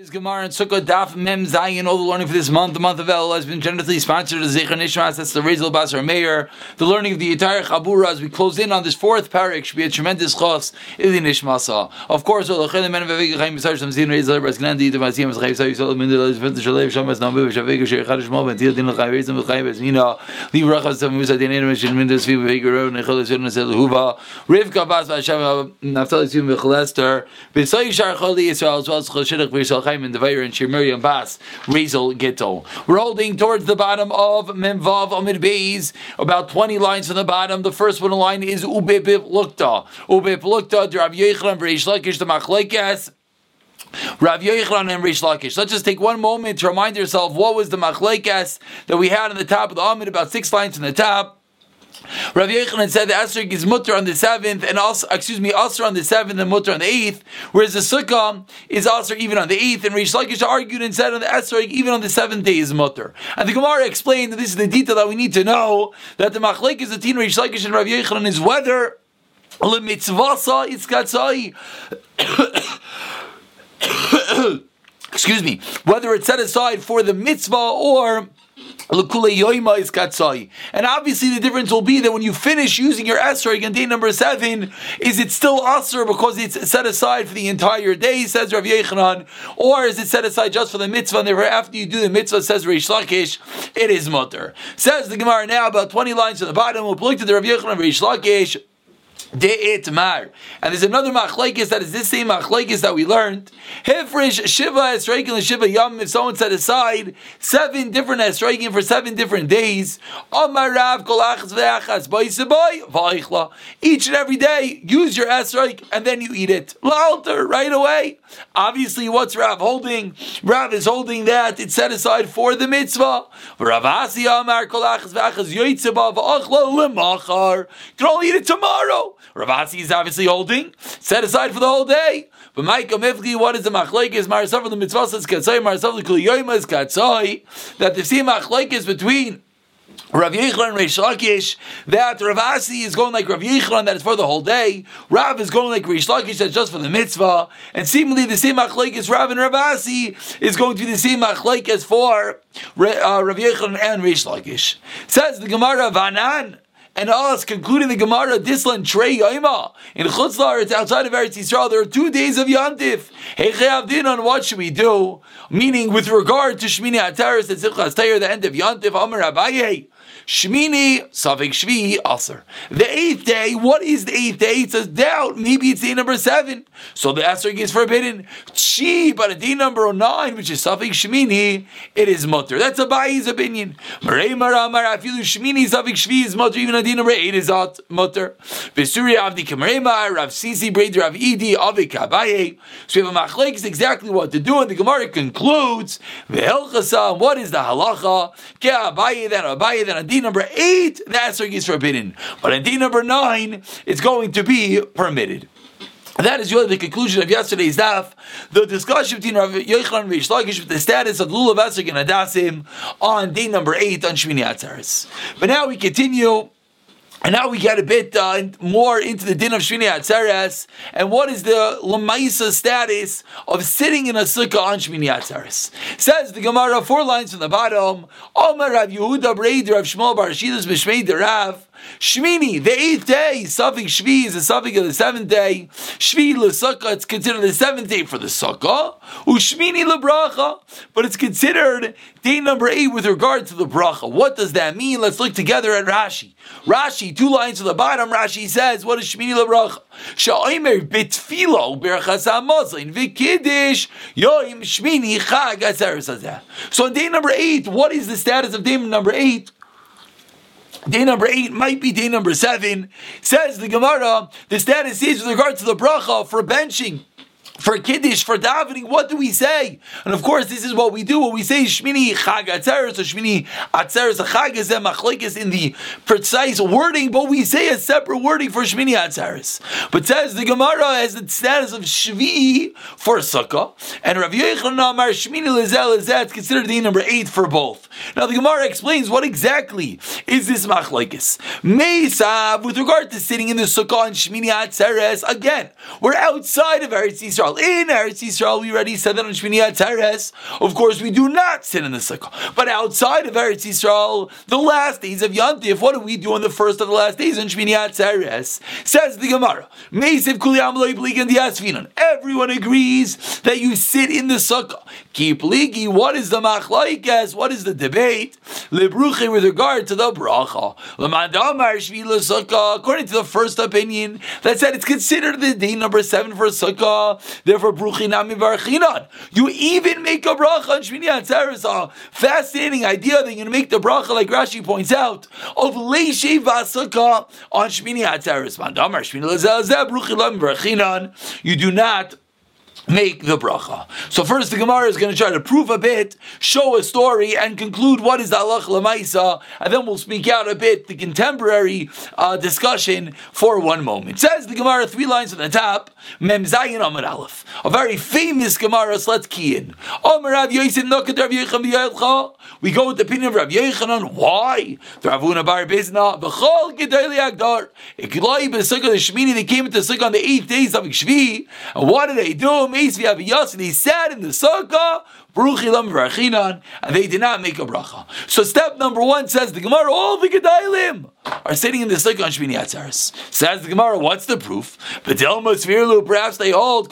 Is Gemara and Sukkah Daf Mem Zayin. All the learning for this month, the month of Elul, has been generously sponsored as Zecher Nishmas. That's the Rizal Basar Meir. The learning of the entire Chabura as we close in on this fourth parak should be a tremendous chos in the Nishmasa. Of course, all the Chelim Men Vevig Chaim Yisar Shem Zin Rizal Bas Gnandi the Masiyam Zchayim Sayu Sol Min Del Zvet Shalev Shamas Namu Shavig Shei Chadish Mo Ben Til Din L'Chaim Rizal L'Chaim Bas Mina Li Rachas Tam Musa Din Enem Shin Min Des Viv Vevig Ro Nechol Zin Nesel Huva Rivka Bas Vashem Naftali Tzim V'Chalester B'Say Shar Choli Yisrael as well as Choshidach V'Yisrael Chaim and Devayer and Shir Miriam Bas, Gittel. We're holding towards the bottom of Memvav Amid Beis, about 20 lines from the bottom. The first one line is Ubebib Lukta. Ubebib Lukta, Rav Yechlan, Reish Lakish, the Machlekes. Rav Yochanan and Rish Lakish. Let's just take one moment to remind yourself what was the machlekes that we had on the top of the Amid, about six lines from the top. Rav Yochanan said the Esrog is mutter on the seventh, and also, excuse me, also on the seventh and mutter on the eighth, whereas the Sukkah is also even on the eighth, and Rish Lakish argued and said on the Esrog, even on the seventh day is mutter. And the Gemara explained that this is the detail that we need to know, that the Machlek is the Tin Rish Lakish and Rav Yochanan is whether Lemitzvasa Iskatzai. Excuse me, whether it's set aside for the mitzvah or and obviously, the difference will be that when you finish using your esrog on day number seven, is it still asr because it's set aside for the entire day, says Rav Yechanan, or is it set aside just for the mitzvah, and therefore after you do the mitzvah, says Reish Lakish, it is mutter. Says the Gemara now, about 20 lines to the bottom, we'll look to the Rav Yechanan, Reish Lakish, De'itmar. And there's another machlaikis that is this same machlaikis that we learned. Hifrish Shiva Esraikin Shiva Yom, if someone set aside seven different Esraikin for seven different days, Amarav Kolachas Ve'achas Vaichla. Each and every day, use your Esraik and then you eat it. Lalter, right away. Obviously, what's Rav holding? Rav is holding that it's set aside for the mitzvah. Rav Asi Amar Kolachas Ve'achas Yoitzeba Va'achla Lemachar. You can only eat it tomorrow. Rav Asi is obviously holding, set aside for the whole day. But Micah Mifki, what is the machlekes? Marasav the mitzvah says katzai, Marasav the kuliyoyma is katzai. That the same machlekes between Rav Yechlan and Reish Lakish, that Rav Asi is going like Rav Yechlan, that is for the whole day. Rav is going like Reish Lakish, that's just for the mitzvah. And seemingly the same machlekes Rav and Rav Asi is going to be the same machlekes for uh, Rav Yechlan and Reish Lakish. Says the Gemara Vanan and us, concluding the Gemara, Dislan Trey Yaima. In Chutzlar, it's outside of Eretz Yisrael, there are two days of Yantif. Hey, on what should we do? Meaning, with regard to Shmini Atzeres and Simchas Tayyar, the end of Yantif, Amar Abaye. Shmini, Safik Shvi, Aser. The eighth day, what is the eighth day? It's a doubt. Maybe it's day number seven. So the Aser is forbidden. Chi, but at day number nine, which is Safik Shmini, it is mutter. That's a Abaye's opinion. Marei Maramar, Afilu Shmini, Safik Shvi is mutter, even at day number eight is not mutter. Vesuri Avdi Kamrema, Rav Sisi, Braid, Rav Idi, Avik Abaye. So we have a machlek is exactly what to do, and the Gemara concludes, Vehelchasa, what is the halacha? Ke Abaye, then Abaye, then Adi number eight, the esrog is forbidden. But in day number nine, it's going to be permitted. And that is really the conclusion of yesterday's daf. The discussion between Rav Yochanan and Rish with the status of Lulav Esrog and Adassim on day number eight on Shmini Atzeres. But now we continue and now we get a bit uh, more into the din of Shmini Atzeres, and what is the Lamaisa status of sitting in a sukkah on Shmini Atzeres? Says the Gemara, four lines from the bottom, Omer Rav Yehuda Breider of Shmuel Bar Shidus B'Shmei Rav, Shmini, the eighth day, suffix Shvi is the suffix of the seventh day. Shvi l'sukkah, it's considered the seventh day for the sukkah. Ushmini lebracha, but it's considered day number eight with regard to the bracha. What does that mean? Let's look together at Rashi. Rashi, two lines to the bottom, Rashi says, what is Shmini lebracha? Sha'omer bitfilo yoim Shmini chag So on day number eight, what is the status of day number eight? Day number eight might be day number seven. Says the Gemara, the status is with regard to the bracha for benching for kiddush, for davening, what do we say? And of course, this is what we do. What we say Shmini Chag Atzeres or Shmini Atzeres Chag is machlekes in the precise wording, but we say a separate wording for Shmini Atzeres. But says the Gemara has the status of Shvi for Sukkah, and Rav Yochanan Amar Shmini Lezel is that considered the number eight for both. Now the Gemara explains what exactly is this machlekes. Mesav with regard to sitting in the Sukkah and Shmini Atzeres. Again, we're outside of Eretz Yisrael. Yisrael. In Eretz Yisrael, we already said that on Shmini Atzeres. Of course, we do not sit in the sukkah. But outside of Eretz Yisrael, the last days of Yantif, what do we do on the first of the last days on Shmini Atzeres? Says the Gemara. Everyone agrees that you sit in the sukkah. Keep ligi. What is the machlaikas? What is the debate? Lebruche with regard to the bracha. According to the first opinion, that said it's considered the day number seven for sukkah. Therefore, bruchinami. You even make a bracha on Shmini Atzeres. Fascinating idea that you're make the bracha, like Rashi points out, of leishe vasukah on Shmini Atzeres. Mandamar Shmini Lazazeh bruchilam varchinan. You do not make the bracha. So first the Gemara is going to try to prove a bit, show a story, and conclude what is the halach lemaisa, and then we'll speak out a bit the contemporary uh, discussion for one moment. Says the Gemara three lines on the top, Mem Zayin Amar Aleph, a very famous Gemara. So let's key in. We go with the opinion of Rav Yechanan. Why? The Ravuna Bar Bizna B'chol the Shmini. They came into Sukkah on the eighth days of Shvi. And what did they do? And he sat in the sukkah, and they did not make a bracha. So step number one says the Gemara, all the Gedailim are sitting in the sukkah on Shmini Atzeres. Says the Gemara, what's the proof? Perhaps they hold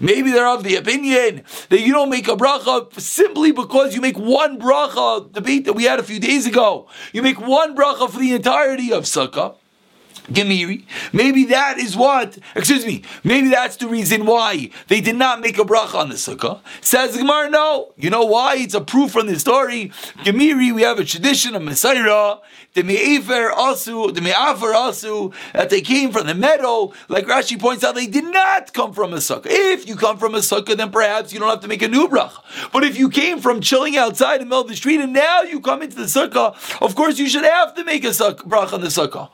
Maybe they're of the opinion that you don't make a bracha simply because you make one bracha. Debate that we had a few days ago. You make one bracha for the entirety of sukkah. Gemiri. Maybe that is what, excuse me, maybe that's the reason why they did not make a bracha on the sukkah. Says Gemara, no. You know why? It's a proof from the story. Gemiri, we have a tradition of Messiah, the Me'afer Asu, the Me'afer Asu, that they came from the meadow. Like Rashi points out, they did not come from a sukkah. If you come from a sukkah, then perhaps you don't have to make a new bracha. But if you came from chilling outside in the middle of the street and now you come into the sukkah, of course you should have to make a sukkah, bracha on the sukkah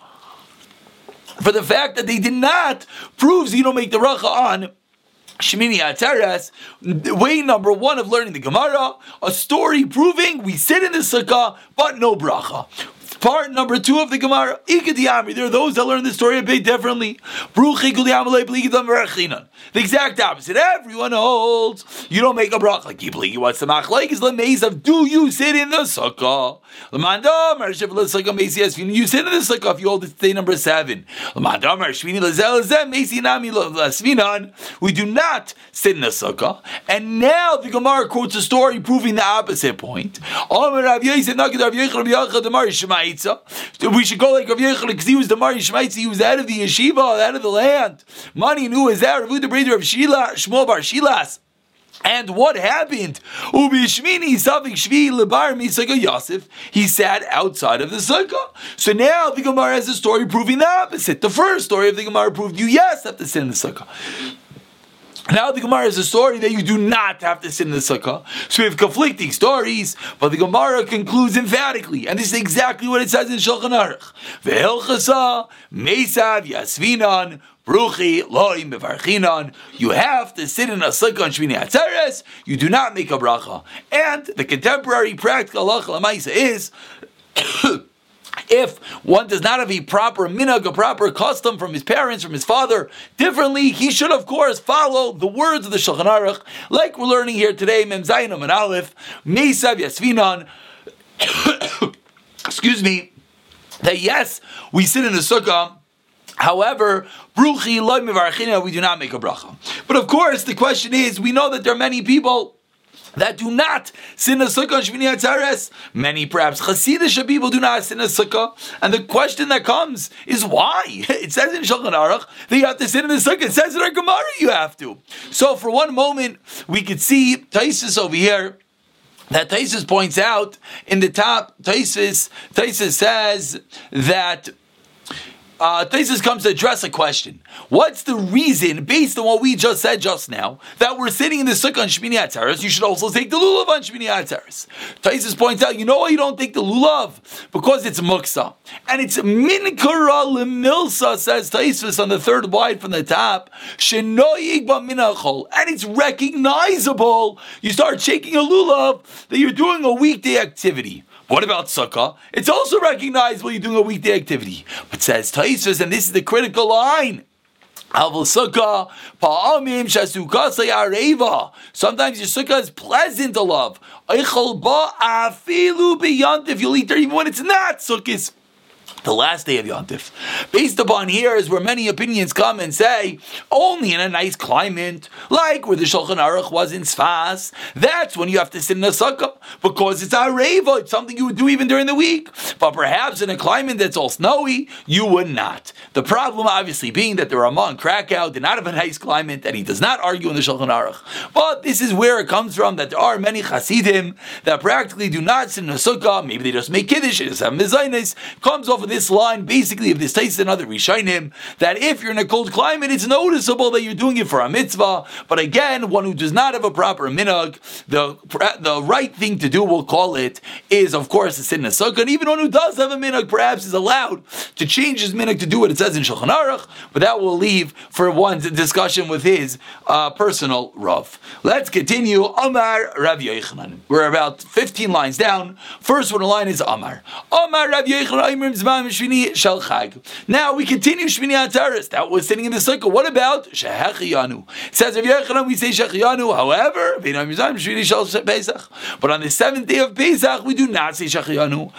for the fact that they did not proves you don't make the racha on Shemini Atzeres, way number one of learning the Gemara, a story proving we sit in the sukkah, but no bracha. Part number two of the Gemara. There are those that learn the story a bit differently. The exact opposite. Everyone holds. You don't make a bracha. Like you believe, what's the machlaik is the maze of do you sit in the sukkah? You sit in the sukkah if you hold it day number seven. We do not sit in the sukkah. And now the Gemara quotes a story proving the opposite point. We should go like Rav Yechon because he was the Mari Shmaitzi, he was out of the yeshiva, out of the land. Money knew was there. Rav the brother of Shila, Shmuel Bar Shilas. And what happened? He sat outside of the sukkah. So now the Gemara has a story proving the opposite. The first story of the Gemara proved you yes have to sit in the sukkah. Now the Gemara is a story that you do not have to sit in the sukkah. So we have conflicting stories, but the Gemara concludes emphatically, and this is exactly what it says in Shulchan Aruch. Ve'elchasa mesav yasvinan bruchi loim bevarchinan. You have to sit in a sukkah on Shmini Atzeres. You do not make a bracha. And the contemporary practical halacha is if one does not have a proper minhag, a proper custom from his parents, from his father, differently, he should of course follow the words of the Shulchan Aruch, like we're learning here today, Mem Zayin and Aleph, Meisav Yasvinan. Excuse me. That yes, we sit in the sukkah. However, we do not make a bracha. But of course, the question is, we know that there are many people that do not sin a sukkah on Shmini Atzeres. Many perhaps Hasidic people do not sin a sukkah. And the question that comes is why? It says in Shulchan Aruch that you have to sin in the sukkah. It says in our Gemara you have to. So for one moment, we could see Taisus over here that Taisus points out in the top, Taisus, Taisus says that uh, Thesis comes to address a question. What's the reason, based on what we just said just now, that we're sitting in the sukkah on Shmini Atzeres? You should also take the lulav on Shmini Atzeres. Thesis points out, you know why you don't take the lulav? Because it's muksa. And it's minkara lemilsa, says Thesis on the third wide from the top. Minachol. And it's recognizable. You start shaking a lulav that you're doing a weekday activity. What about sukkah? It's also recognizable you're doing a weekday activity. But says Taisvas, and this is the critical line. Sometimes your sukkah is pleasant to love. If you'll eat there even when it's not sukkah the last day of Yontif. Based upon here is where many opinions come and say only in a nice climate, like where the Shulchan Aruch was in Sfas, that's when you have to sit in a sukkah because it's a reva, it's something you would do even during the week. But perhaps in a climate that's all snowy, you would not. The problem, obviously, being that the Ramah in Krakow did not have a nice climate, and he does not argue in the Shulchan Aruch. But this is where it comes from that there are many Hasidim that practically do not sit in a sukkah. Maybe they just make kiddush, they just have mezainis. Comes off of this line, basically, if this takes another Rishainim, that if you're in a cold climate, it's noticeable that you're doing it for a mitzvah. But again, one who does not have a proper minhag, the, the right thing to do, we'll call it, is of course to sit in a sukkah. And even one who does have a minhag, perhaps is allowed to change his minhag to do what it says in Shulchan Aruch, but that will leave for one's discussion with his uh, personal Rav. Let's continue. Amar Rav Yochanan. We're about 15 lines down. First one line is Amar. Amar Rav Yochanan Shvini Shel Chag. Now we continue Shmini Atzeres. That was sitting in the cycle. What about Shehechiyanu? It says Rav Yochanan we say Shechiyanu. However, Shvini Shel Pesach. But on the seventh day of Pesach we do not say Shechiyanu.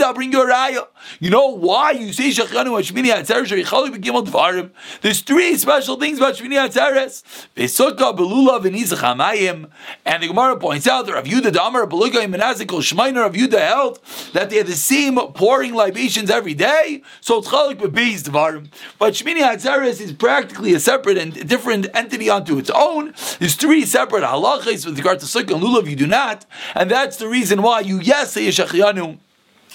I'll bring you a raya. You know why you say Shechiyanu on Shmini Atzeres? Sherichali Begimel Dvarim. There's three special things about Shmini Atzeres. Vesukah Belulav and Izachamayim. And the Gemara points out that Rav Yudah Damar Beluga Menazikol Shmeiner Rav Yudah held that they have the same pouring libations every day. So it's chalik bebeis dvarim. But Shmini Atzeres is practically a separate and different entity unto its own. There's three separate halachas with regard to sukkah and lulav. You do not, and that's the reason why you yes say yeshachianu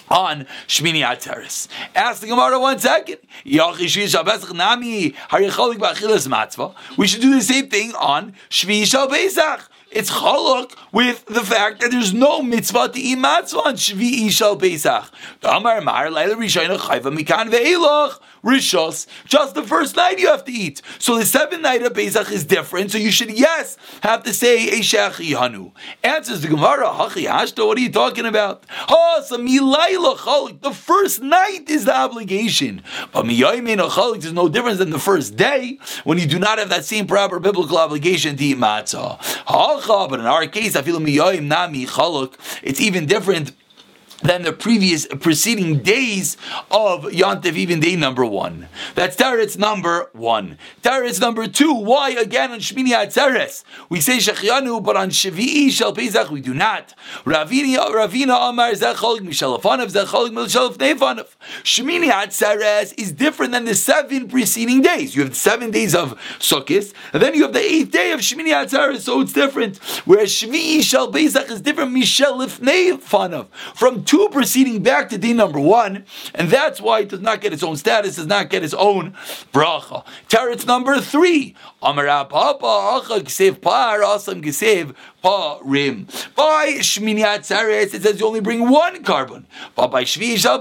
on Shmini Atzeres. Ask the Gemara one second. We should do the same thing on Shvi Shal Pesach it's chaluk with the fact that there's no mitzvah to eat matzah on Shvi Shal Pesach. Amar Chayva Mikan Ve'elach Rishos. Just the first night you have to eat. So the seventh night of Pesach is different. So you should yes have to say Eishach Hanu. Answers the Gemara Hachi Hashta. What are you talking about? The first night is the obligation, but. There's no difference than the first day when you do not have that same proper biblical obligation to eat matzah but in our case, chaluk. It's even different than the previous preceding days of Yontif, even day number one. That's Teretz number one. Teretz number two. Why again on Shmini Atzeres we say Shechianu, but on Shvi'i Shel Pesach we do not. Ravina Ravina Amar Zecholik Mishalafanav Zecholik Mishalafnefanav. Shmini Atzeres is different than the seven preceding days. You have seven days of Sukkot, and then you have the eighth day of Shmini Atzeres, so it's different. Whereas Shvi'i Shel Pesach is different Mishalafnefanav from two proceeding back to din number one, and that's why it does not get its own status, does not get its own bracha. Teretz number three. Parim. By Shmini Atzeres, it says you only bring one karbon. But by Shvi Shal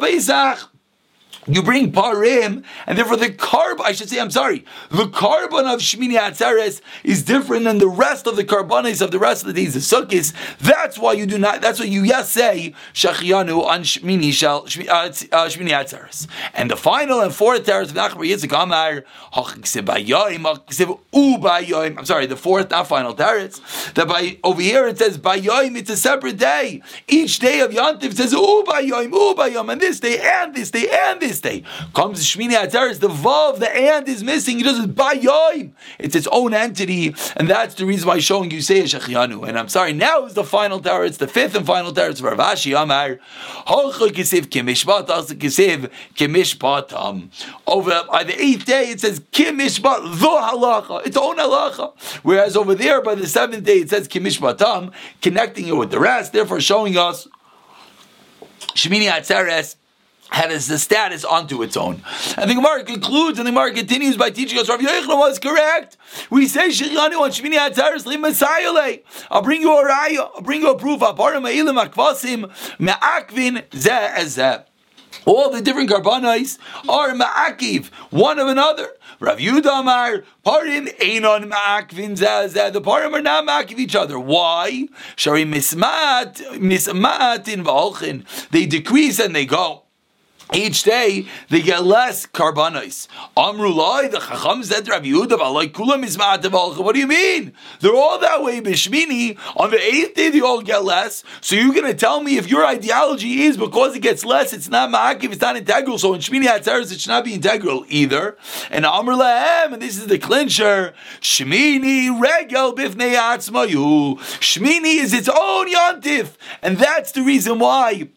you bring parim, and therefore the carb, I should say, I'm sorry, the karbon of Shmini Atzeres is different than the rest of the carbonates of the rest of the days of Sukkot. That's why you do not, that's why you yes say Shachianu on Shmini Shal, uh, uh, Shmini Atzeres. And the final and fourth teres of Nachbar Yitzchak Amar, I'm sorry, the fourth, not final teres, that by, over here it says Bayoim, it's a separate day. Each day of Yantiv says Ubayom, Ubayom, and this day, and this day, and this day. Comes Shmini Atzeres, the vav, the and is missing. He doesn't buy yoim. It's its own entity, and that's the reason why showing you say Shechianu. And I'm sorry, now is the final tower. It's the fifth and final tower. It's Rav Ashi Amar. Over by the eighth day, it says Kimishbat, the halacha. Its own halacha. Whereas over there, by the seventh day, it says Kimishbatam, connecting it with the rest, therefore showing us Shmini Atzeres has the status onto its own. And the Gemara concludes, and the Gemara continues by teaching us Rav Yochanan was correct. We say Shechanu on Shmini Atzeres Li I'll bring you a raya. I'll bring you a proof. Aparim Ma'ilim Akvasim Me'akvin Zeh all the different karbanos are ma'akiv, one of another. Rav Yudamar, parim einon ma'akvin zazah. The parim are not ma'akiv each other. Why? Shari mismat, mismat in v'olchin. They decrease and they go. Each day they get less carbonis. Amrulai, the Chacham said Rabbi Yehuda, What do you mean? They're all that way, Bishmini. On the eighth day, they all get less. So you're going to tell me if your ideology is because it gets less, it's not ma'akiv, it's not integral. So in Shmini Atzeres, it should not be integral either. And Amr and this is the clincher, Shmini regel bifnei atzmayu. Shmini is its own yontif. And that's the reason why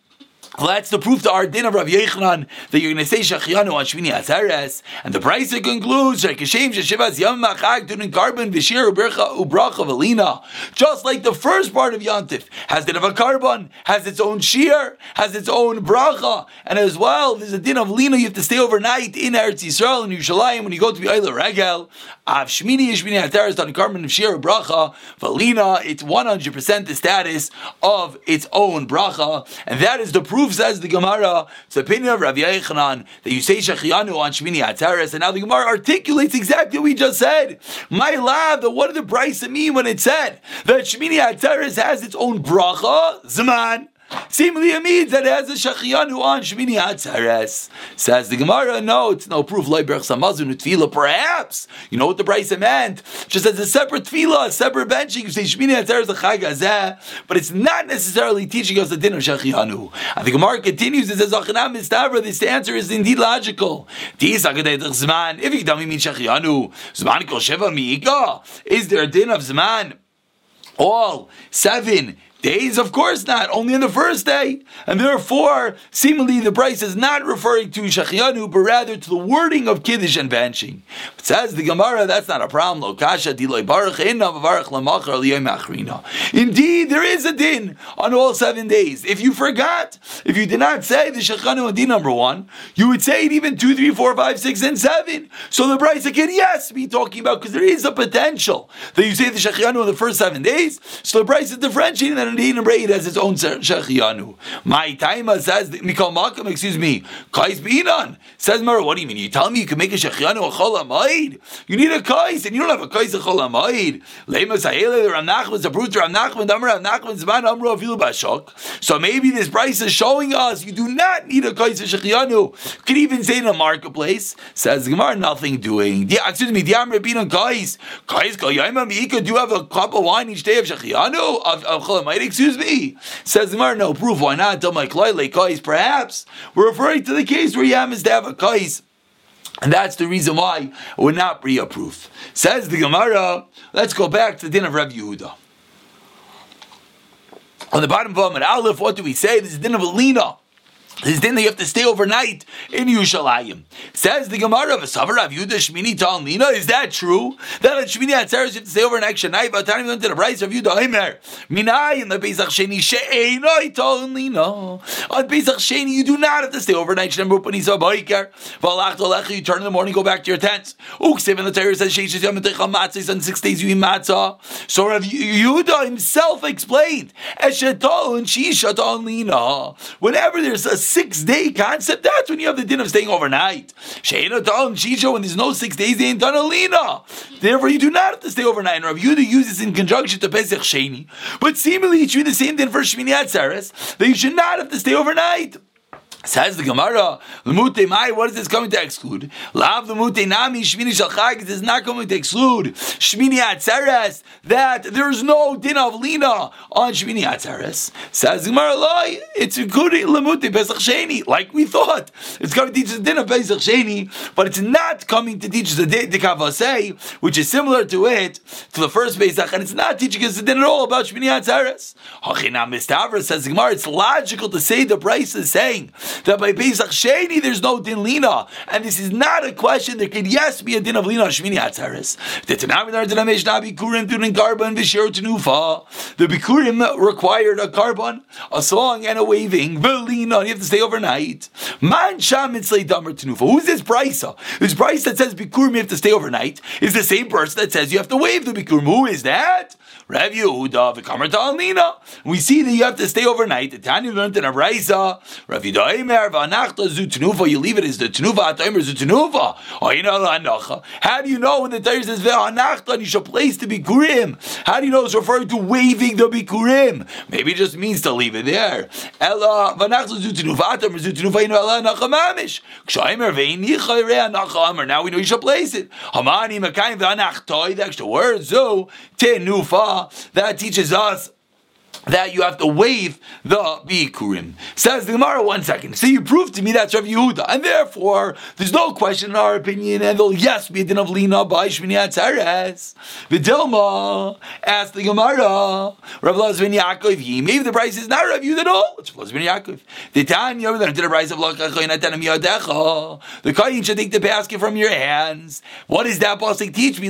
well, that's the proof to our din of Rav Yechanan that you're going to say Shachianu on Shmini Atzeres, and the price concludes Shekashem Sheshivas Yom Machag Tunin Karbon Vishir Ubercha Ubracha. Just like the first part of Yantif has din of a karbon, has its own shear, has its own bracha, and as well there's a din of lina. You have to stay overnight in Eretz Yisrael in Yerushalayim when you go to be Eila Regel. Av Shmini Shmini Atzeres on Karbon Vishir Ubracha Velina. It's 100 percent the status of its own bracha, and that is the proof says the Gemara, it's the opinion of Rav Yechanan that you say Shechianu on Shmini Atzeres, and now the Gemara articulates exactly what we just said. My lab, what did the Bryce mean when it said that Shmini Atzeres has its own bracha, Zman? Seemingly it means that it has a shachiyanu on Shmini Atzeres. Says the Gemara, no, it's no proof. Perhaps, you know what the Brisa meant? Just as a separate tefillah, a separate benching, you say Shmini Atzeres Chag but it's not necessarily teaching us the din of shachiyanu. And the Gemara continues, it says, this answer is indeed logical. If you me mean shachiyanu, Zman kol sheva mi'ika, is there a din of Zman? All seven days? Of course not. Only on the first day. And therefore, seemingly the price is not referring to Shachianu, but rather to the wording of Kiddush and benching. It says the Gemara, that's not a problem. Indeed, there is a din on all seven days. If you forgot, if you did not say the Shachanu din number one, you would say it even two, three, four, five, six, and seven. So the price can yes be talking about because there is a potential that you say the Shachanu in the first seven days. So the price is differentiating that Din Reid has its own Shechianu. My Taima says, Mikal Makam, excuse me, Kais Binan. Says Mara, what do you mean? You tell me you can make a Shechianu a Chol Amaid? You need a Kais, and you don't have a Kais a Chol Amaid. Lema Sahele, the Nachman, the Brut Ram Nachman, Damar Ram Nachman, Zman Afilu Bashok. So maybe this price is showing us you do not need a Kais a Shechianu. You could even say in a marketplace, says Gemara, nothing doing. Yeah, excuse me, Diam Rabbinan Kais. Kais, do you have a cup of wine each day of Shechianu? Of, of Chol? Excuse me. Says the Gemara, no proof. Why not? Perhaps we're referring to the case where Yam is to have a kais. And that's the reason why we're not Bria proof. Says the Gemara, let's go back to the din of Rav Yehuda. On the bottom of Amid Aleph, what do we say? This is the din of Alina. This then you have to stay overnight in Yerushalayim. Says the Gemara of Asavar Rav Yudah Shmini Talmina. Is that true? That at Shmini Atzeres you have to stay overnight. Shanai Batanim went to the price of Yudah Omer. Minai in the Pesach Sheni She'enoi Talmina. On Pesach Sheni you do not have to stay overnight. Shem Rupani Zabaikar. Valach Tolecha you turn in the morning, go back to your tents. Uksiv in the Torah says Sheishes Yom Techam Matzahs on six days you eat matzah. So Rav Yudah himself explained Eshetol and Shisha Talmina. Whenever there's a six day concept, that's when you have the din of staying overnight. Sheena, Ta'am, Chisha, when there's no six days, they ain't done alina. Therefore, you do not have to stay overnight. And Rav Yehuda uses in conjunction to Pesach Sheni. But seemingly, it should be the same din for Shmini Atzeres, that you should not have to stay overnight. Says the Gemara, Lemute Mai, what is this coming to exclude? Lav Lemute Nami, Shmini Shalchag, is not coming to exclude Shmini Atzeres, that there's no din of Lina on Shmini Atzeres. Says the Gemara, Loi, it's good Lemute Pesach Sheni, like we thought. It's coming to teach us the din of Pesach Sheni, but it's not coming to teach us the din of which is similar to it, to the first Pesach, and it's not teaching us the din at all about Shmini Atzeres. Hachinam Mistavra says the Gemara, it's logical to say the price is saying that by Pesach Sheni there's no din lina, and this is not a question. There could yes be a din of lina shmini atzeres. The Tanami learned in Mishnah bikurim tunin karbon v'shir tenufa. The bikurim required a karbon, a song, and a waving. Velina, you have to stay overnight. Man sham mitzlei damer tenufa. Who's this brisa? This brisa that says bikurim you have to stay overnight is the same person that says you have to wave the bikurim. Who is that? Rav Yehuda v'kamer ta'alina. We see that you have to stay overnight. The Tanya learned in a brisa. Rav Yehuda You leave it as the. Oh, you know. How do you know when the Torah says ve'anachta and you shall place the bikurim? How do you know it's referring to waving the bikurim? Maybe it just means to leave it there. Ella v'anachta you know, ela anacha mamish. Ire anacha. Now we know you shall place it. Hamani v'anachtoi, the extra word, zo, tenufa, that teaches us that you have to waive the bikurim. Says the Gemara, one second. So you prove to me that's Rav Yehuda, and therefore there's no question in our opinion, and they'll yes be a din of lina by Shmini Atzeres. Vidilma asked the Gemara, Rav Lazvin Yaakov, maybe the price is not Rav Yehuda at all. It's Rav Lazvin Yaakov. The Tanya, then did a price of the Kayin should take the basket from your hands. What is that pasuk teach me?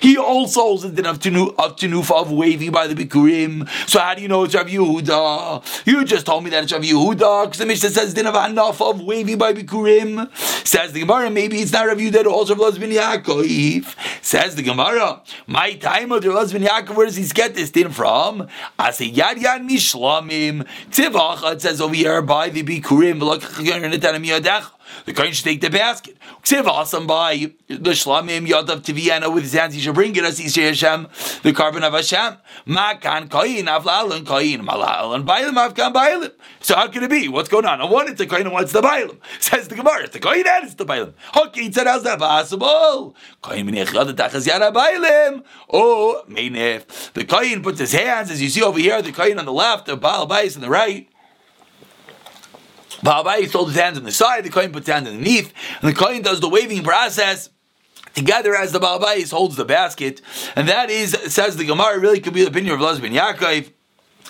He also holds the din of tunu of of waving by the bikurim. So how do you know it's Rav Yehuda? You just told me that it's Rav Yehuda because the Mishnah says din of enough of waving by bikurim. Says the Gemara, maybe it's not Rav Yehuda, also Rav bin Yaakov. Says the Gemara, my time of Rav bin Yaakov, where does he get this din from? I say yad yad mishlamim. Tivach, it says over here by the bikurim. The kohen should take the basket. Ksiv awesome by the shlamim yadav tiviana with his hands. He should bring it as Yisrael Hashem, the karbon of Hashem. Makan kohen avlalan kohen malalan bailim avkan bailim. So how can it be? What's going on? I want it the kohen, and what's the bailim? Says the Gemara. It's the kohen and it's the bailim. Okay, he said how's that possible? Kohen minich yadav tachas yada bailim. Oh, meinif. The kohen puts his hands as you see over here. The kohen on the left, the baal bais on the right. Ba'abai holds his hands on the side, the Kohen puts his hands underneath, and the Kohen does the waving process together as the Ba'abai holds the basket. And that is, says the Gemara, really could be the opinion of Laz ben Yaakov,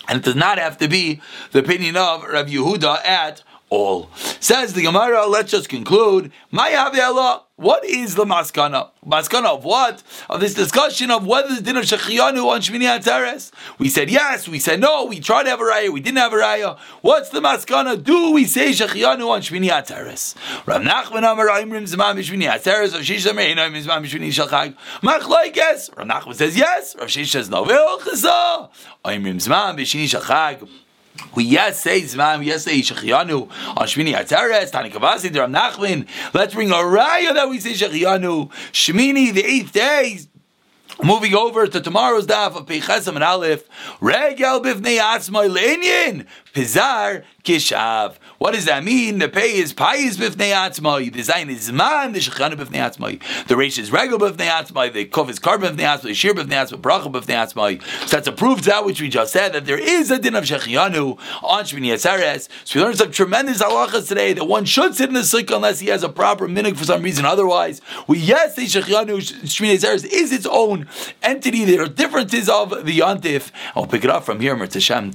and it does not have to be the opinion of Rav Yehuda at all. Says the Gemara, let's just conclude. My Allah. What is the maskana? Maskana of what? Of this discussion of whether the din of Shechiyanu on Shmini Atzeres. We said yes, we said no, we tried to have a raya, we didn't have a raya. What's the maskana? Do we say Shechiyanu on Shmini Atzeres? Rav Nachman Amar Aimrim Zman Shmini Atzeres, Rav Shisha Me'inayim Zman Shmini Shalchag. Mach yes. Rav Nachman says yes, Rav Shisha says no. Ve'ol Chazah. Aimrim Zman Shmini Shalchag. Let's bring a raya that we say Shechianu. Shmini, the eighth day, Moving over to tomorrow's daf of Peichesam and Aleph, Regel bivnei atzmai le'inyin, Pizar kishav. What does that mean? The pay is payis b'fnei atzmai. The zayin is man. The shechana b'fnei atzmai. The reish is regel b'fnei atzmai. The kuf is karbon b'fnei atzmai. Shir b'fnei atzmai. Bracha b'fnei atzmai. So that's a proof that which we just said that there is a din of shechianu on Shmini Atzeres. So we learned some tremendous halachas today that one should sit in the sukkah unless he has a proper minhag for some reason. Otherwise, we yes say shechianu Shmini Atzeres is its own entity. There are differences of the yontif. I'll pick it up from here. Mertzashem